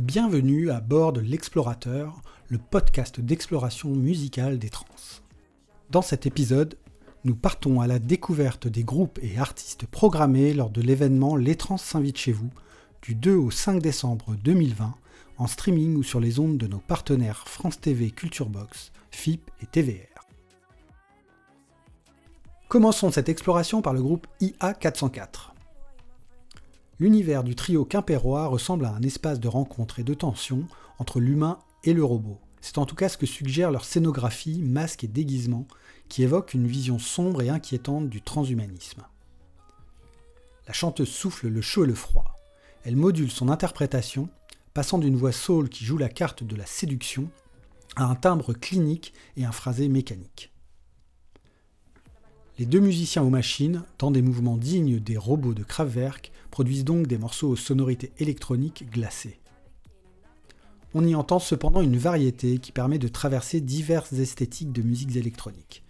Bienvenue à bord de l'Explorateur, le podcast d'exploration musicale des trans. Dans cet épisode, nous partons à la découverte des groupes et artistes programmés lors de l'événement Les Trans s'invitent chez vous du 2 au 5 décembre 2020 en streaming ou sur les ondes de nos partenaires France TV Culturebox, FIP et TVR. Commençons cette exploration par le groupe IA404. L'univers du trio quimpérois ressemble à un espace de rencontre et de tension entre l'humain et le robot. C'est en tout cas ce que suggère leur scénographie, masques et déguisements, qui évoquent une vision sombre et inquiétante du transhumanisme. La chanteuse souffle le chaud et le froid. Elle module son interprétation, passant d'une voix soul qui joue la carte de la séduction à un timbre clinique et un phrasé mécanique. Les deux musiciens aux machines, dans des mouvements dignes des robots de Kraftwerk, produisent donc des morceaux aux sonorités électroniques glacées. On y entend cependant une variété qui permet de traverser diverses esthétiques de musiques électroniques.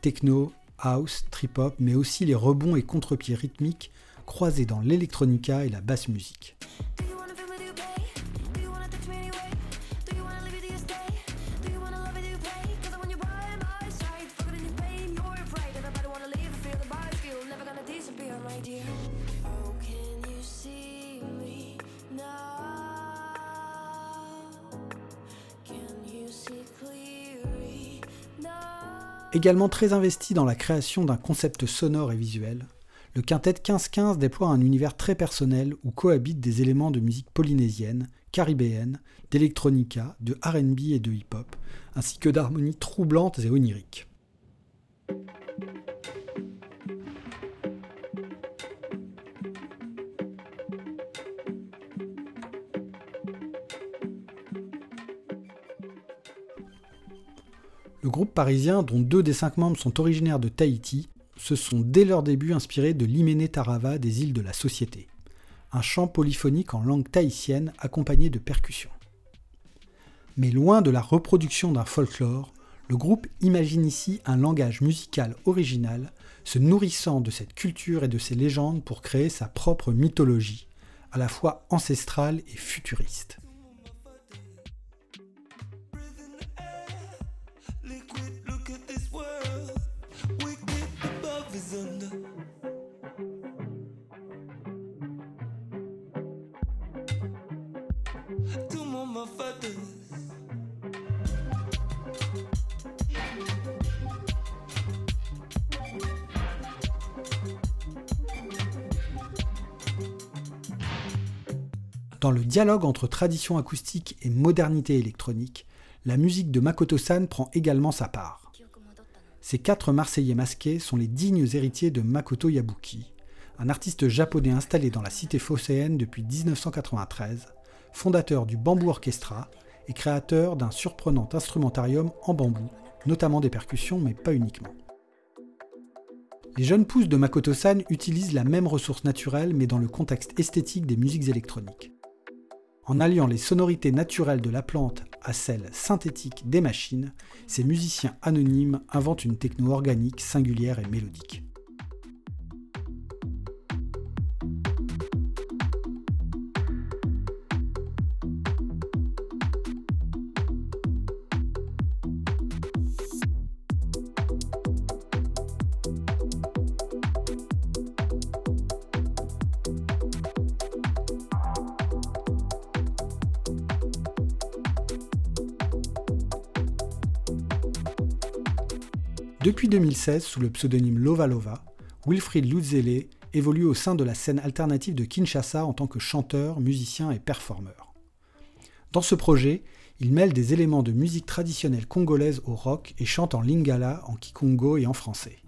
Techno, house, trip-hop, mais aussi les rebonds et contre-pieds rythmiques croisés dans l'électronica et la basse musique. Également très investi dans la création d'un concept sonore et visuel, le quintet 1515 déploie un univers très personnel où cohabitent des éléments de musique polynésienne, caribéenne, d'électronica, de RB et de hip-hop, ainsi que d'harmonies troublantes et oniriques. Groupe parisien, dont deux des cinq membres sont originaires de Tahiti, se sont dès leur début inspirés de l'Imene Tarava des îles de la Société, un chant polyphonique en langue tahitienne accompagné de percussions. Mais loin de la reproduction d'un folklore, le groupe imagine ici un langage musical original, se nourrissant de cette culture et de ses légendes pour créer sa propre mythologie, à la fois ancestrale et futuriste. Dans le dialogue entre tradition acoustique et modernité électronique, la musique de Makoto-san prend également sa part. Ces quatre Marseillais masqués sont les dignes héritiers de Makoto Yabuki, un artiste japonais installé dans la cité phocéenne depuis 1993, fondateur du Bamboo Orchestra et créateur d'un surprenant instrumentarium en bambou, notamment des percussions mais pas uniquement. Les jeunes pousses de Makoto-san utilisent la même ressource naturelle mais dans le contexte esthétique des musiques électroniques. En alliant les sonorités naturelles de la plante à celles synthétiques des machines, ces musiciens anonymes inventent une techno organique singulière et mélodique. Depuis 2016, sous le pseudonyme Lova Lova, Wilfried Luzele évolue au sein de la scène alternative de Kinshasa en tant que chanteur, musicien et performeur. Dans ce projet, il mêle des éléments de musique traditionnelle congolaise au rock et chante en lingala, en kikongo et en français.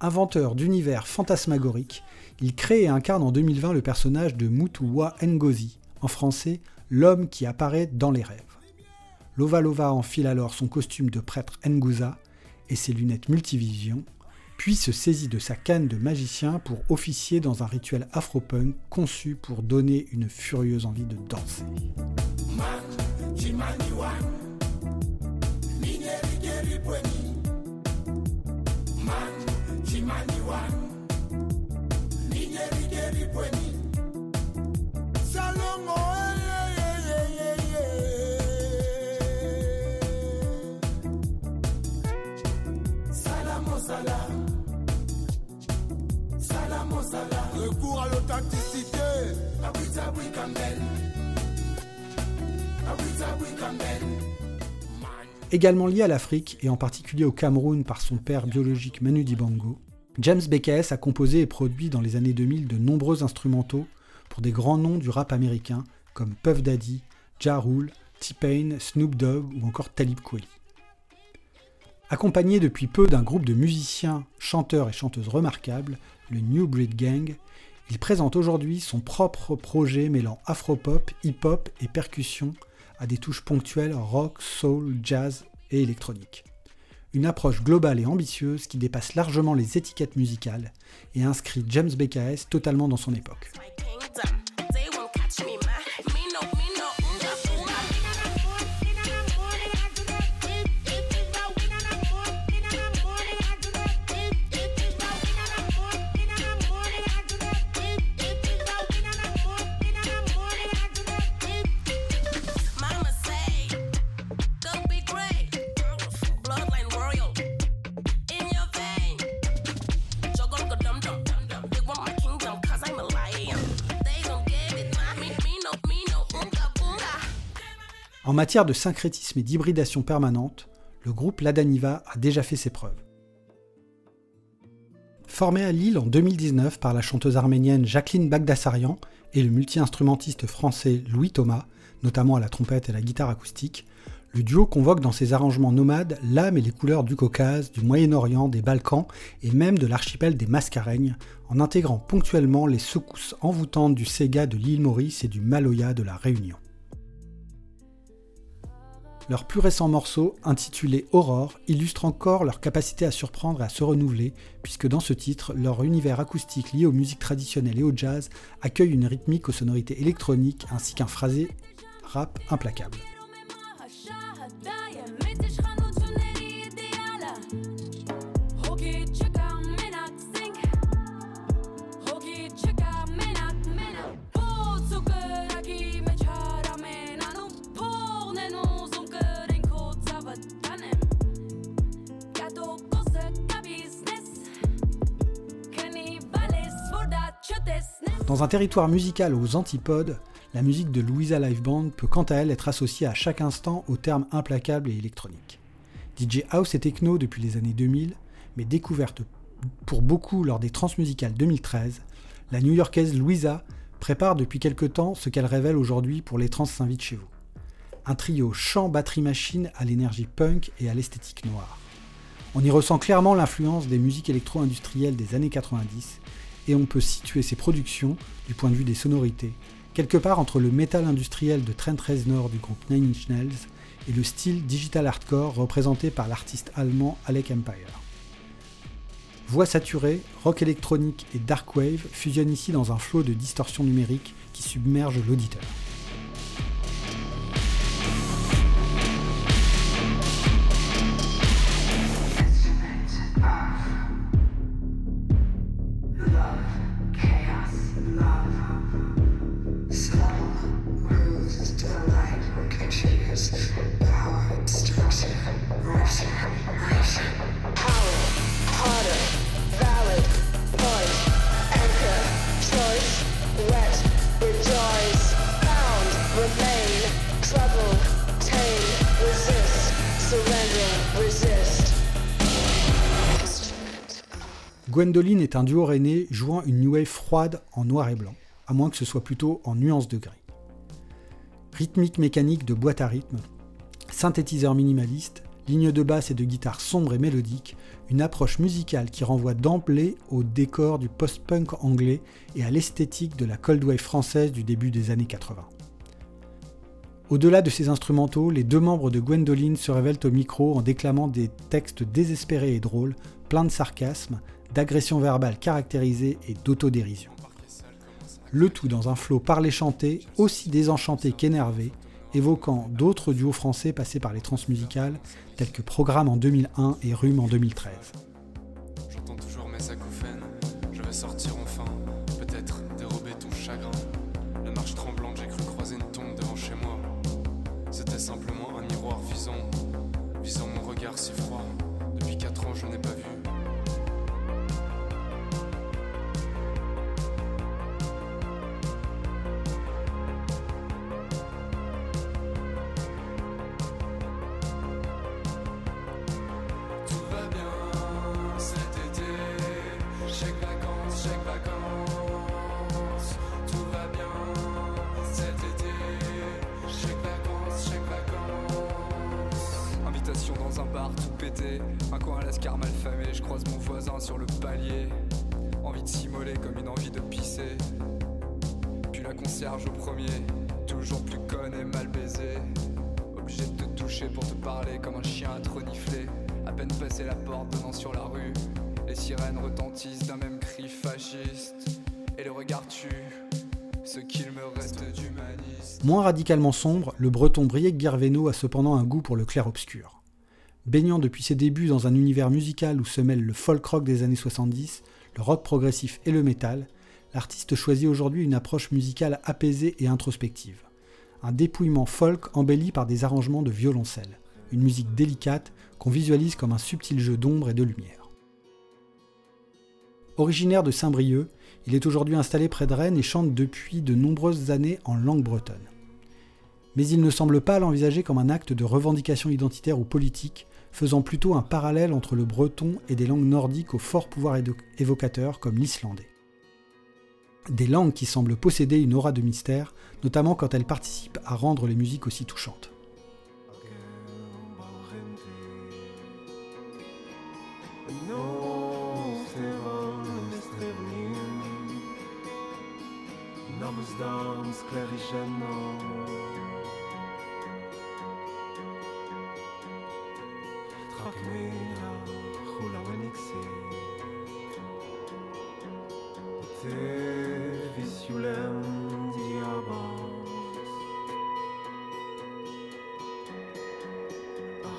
Inventeur d'univers fantasmagoriques, il crée et incarne en 2020 le personnage de Mutuwa Ngozi, en français l'homme qui apparaît dans les rêves. Lova Lova enfile alors son costume de prêtre Nguza et ses lunettes multivision, puis se saisit de sa canne de magicien pour officier dans un rituel afro-punk conçu pour donner une furieuse envie de danser. Également lié à l'Afrique, et en particulier au Cameroun par son père biologique Manu Dibango, James BKS a composé et produit dans les années 2000 de nombreux instrumentaux pour des grands noms du rap américain comme Puff Daddy, Ja Rule, T-Pain, Snoop Dogg ou encore Talib Kweli. Accompagné depuis peu d'un groupe de musiciens, chanteurs et chanteuses remarquables, le New Breed Gang, il présente aujourd'hui son propre projet mêlant afropop, hip-hop et percussion à des touches ponctuelles rock, soul, jazz et électronique. Une approche globale et ambitieuse qui dépasse largement les étiquettes musicales et inscrit James BKS totalement dans son époque. En matière de syncrétisme et d'hybridation permanente, le groupe Ladaniva a déjà fait ses preuves. Formé à Lille en 2019 par la chanteuse arménienne Jacqueline Bagdassarian et le multi-instrumentiste français Louis Thomas, notamment à la trompette et la guitare acoustique, le duo convoque dans ses arrangements nomades l'âme et les couleurs du Caucase, du Moyen-Orient, des Balkans et même de l'archipel des Mascareignes, en intégrant ponctuellement les secousses envoûtantes du Sega de l'île Maurice et du Maloya de la Réunion. Leur plus récent morceau, intitulé Aurore, illustre encore leur capacité à surprendre et à se renouveler, puisque dans ce titre, leur univers acoustique lié aux musiques traditionnelles et au jazz accueille une rythmique aux sonorités électroniques ainsi qu'un phrasé rap implacable. Dans un territoire musical aux antipodes, la musique de Louisa Live Band peut quant à elle être associée à chaque instant aux termes implacables et électroniques. DJ House et Techno depuis les années 2000, mais découverte pour beaucoup lors des Transmusicales 2013, la new-yorkaise Louisa prépare depuis quelque temps ce qu'elle révèle aujourd'hui pour Les Trans s'invitent chez vous. Un trio chant batterie machine à l'énergie punk et à l'esthétique noire. On y ressent clairement l'influence des musiques électro-industrielles des années 90 et on peut situer ses productions, du point de vue des sonorités, quelque part entre le métal industriel de Trent Reznor du groupe Nine Inch Nails et le style digital hardcore représenté par l'artiste allemand Alec Empire. Voix saturée, rock électronique et dark wave fusionnent ici dans un flot de distorsion numérique qui submerge l'auditeur. Gwendoline est un duo rainé jouant une new wave froide en noir et blanc, à moins que ce soit plutôt en nuances de gris. Rythmique mécanique de boîte à rythme, synthétiseur minimaliste, ligne de basse et de guitare sombre et mélodique, une approche musicale qui renvoie d'emblée au décor du post-punk anglais et à l'esthétique de la cold wave française du début des années 80. Au-delà de ces instrumentaux, les deux membres de Gwendoline se révèlent au micro en déclamant des textes désespérés et drôles, pleins de sarcasme, d'agression verbale caractérisée et d'autodérision. Le tout dans un flot parlé-chanté aussi désenchanté qu'énervé, évoquant d'autres duos français passés par les transmusicales, tels que Programme en 2001 et Rhume en 2013. J'entends toujours mes je vais sortir enfin, peut-être dérober ton chagrin. Regard tout pété. Un coin à l'escar mal famé, je croise mon voisin sur le palier. Envie de s'immoler comme une envie de pisser. Puis la concierge au premier, toujours plus conne et mal baisé. Obligé de te toucher pour te parler comme un chien à trop nifler. À peine passé la porte donnant sur la rue, les sirènes retentissent d'un même cri fasciste. Et le regard tue ce qu'il me reste. Moins radicalement sombre, le breton Briec Guerveno a cependant un goût pour le clair-obscur. Baignant depuis ses débuts dans un univers musical où se mêlent le folk rock des années 70, le rock progressif et le métal, l'artiste choisit aujourd'hui une approche musicale apaisée et introspective. Un dépouillement folk embelli par des arrangements de violoncelle, une musique délicate qu'on visualise comme un subtil jeu d'ombre et de lumière. Originaire de Saint-Brieuc, il est aujourd'hui installé près de Rennes et chante depuis de nombreuses années en langue bretonne. Mais il ne semble pas l'envisager comme un acte de revendication identitaire ou politique, faisant plutôt un parallèle entre le breton et des langues nordiques au fort pouvoir évocateur comme l'islandais. Des langues qui semblent posséder une aura de mystère, notamment quand elles participent à rendre les musiques aussi touchantes.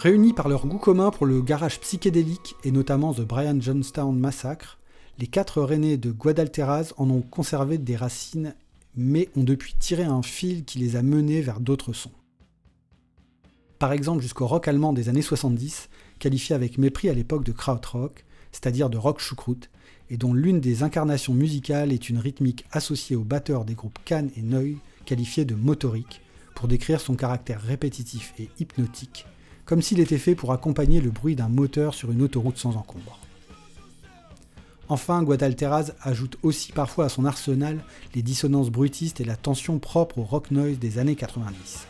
Réunis par leur goût commun pour le garage psychédélique et notamment The Brian Johnstown Massacre, les quatre Rennais de Guadalteras en ont conservé des racines, mais ont depuis tiré un fil qui les a menés vers d'autres sons. Par exemple jusqu'au rock allemand des années 70, qualifié avec mépris à l'époque de krautrock, c'est-à-dire de rock choucroute, et dont l'une des incarnations musicales est une rythmique associée au batteur des groupes Cannes et Neu, qualifié de motorique, pour décrire son caractère répétitif et hypnotique, comme s'il était fait pour accompagner le bruit d'un moteur sur une autoroute sans encombre. Enfin, Guadalteras ajoute aussi parfois à son arsenal les dissonances bruitistes et la tension propre au rock noise des années 90.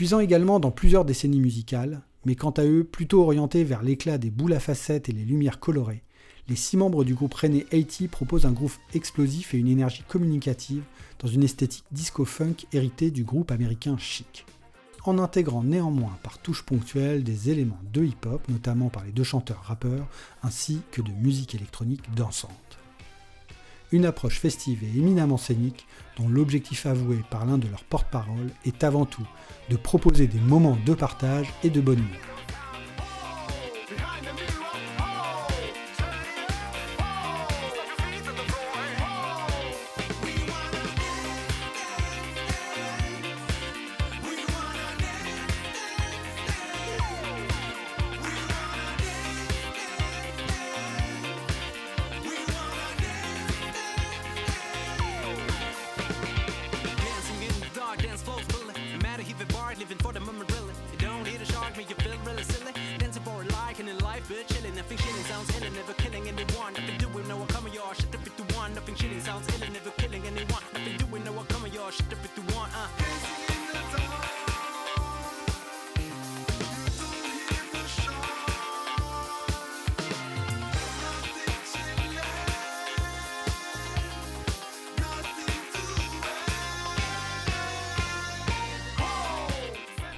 Puisant également dans plusieurs décennies musicales, mais quant à eux plutôt orientés vers l'éclat des boules à facettes et les lumières colorées, les six membres du groupe René 80 proposent un groove explosif et une énergie communicative dans une esthétique disco-funk héritée du groupe américain Chic. En intégrant néanmoins par touches ponctuelles des éléments de hip-hop, notamment par les deux chanteurs rappeurs, ainsi que de musique électronique dansante une approche festive et éminemment scénique dont l'objectif avoué par l'un de leurs porte-parole est avant tout de proposer des moments de partage et de bonne humeur.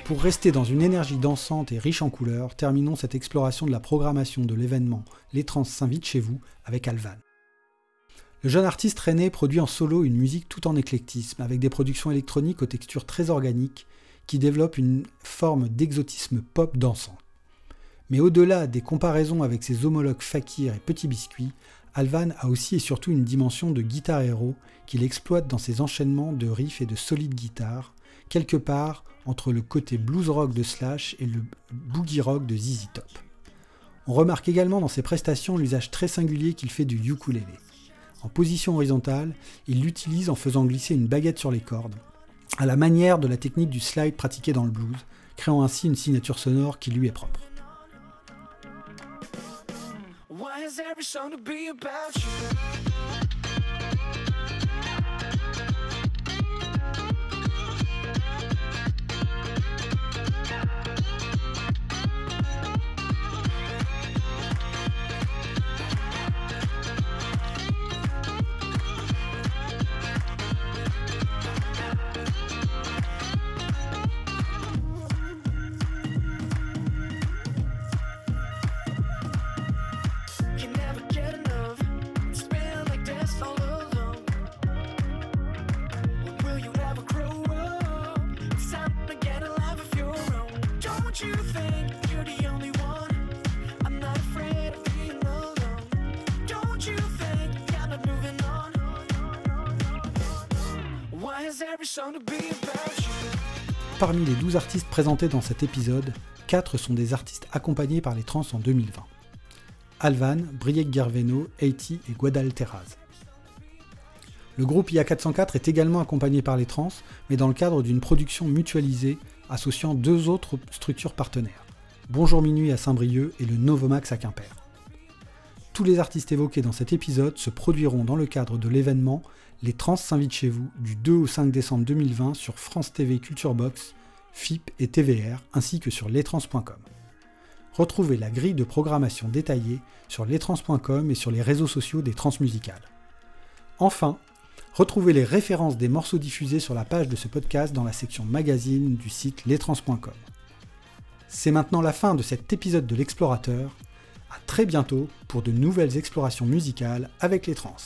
Pour rester dans une énergie dansante et riche en couleurs, terminons cette exploration de la programmation de l'événement Les Trans s'invitent chez vous avec Alvan. Le jeune artiste René produit en solo une musique tout en éclectisme, avec des productions électroniques aux textures très organiques qui développent une forme d'exotisme pop dansant. Mais au-delà des comparaisons avec ses homologues Fakir et Petit Biscuit, Alvan a aussi et surtout une dimension de guitare héros qu'il exploite dans ses enchaînements de riffs et de solides guitares, quelque part entre le côté blues rock de Slash et le boogie rock de ZZ Top. On remarque également dans ses prestations l'usage très singulier qu'il fait du ukulélé. En position horizontale, il l'utilise en faisant glisser une baguette sur les cordes, à la manière de la technique du slide pratiquée dans le blues, créant ainsi une signature sonore qui lui est propre. Parmi les 12 artistes présentés dans cet épisode, 4 sont des artistes accompagnés par les trans en 2020. Alvan, Briek Gerveno, Haiti et Guadalteraz. Le groupe IA404 est également accompagné par les trans, mais dans le cadre d'une production mutualisée associant deux autres structures partenaires. Bonjour Minuit à Saint-Brieuc et le Novomax à Quimper. Tous les artistes évoqués dans cet épisode se produiront dans le cadre de l'événement Les Trans s'invitent chez vous du 2 au 5 décembre 2020 sur France TV Culture Box, FIP et TVR, ainsi que sur lestrans.com. Retrouvez la grille de programmation détaillée sur lestrans.com et sur les réseaux sociaux des transmusicales. Enfin, retrouvez les références des morceaux diffusés sur la page de ce podcast dans la section magazine du site lestrans.com. C'est maintenant la fin de cet épisode de l'Explorateur. A très bientôt pour de nouvelles explorations musicales avec les trans.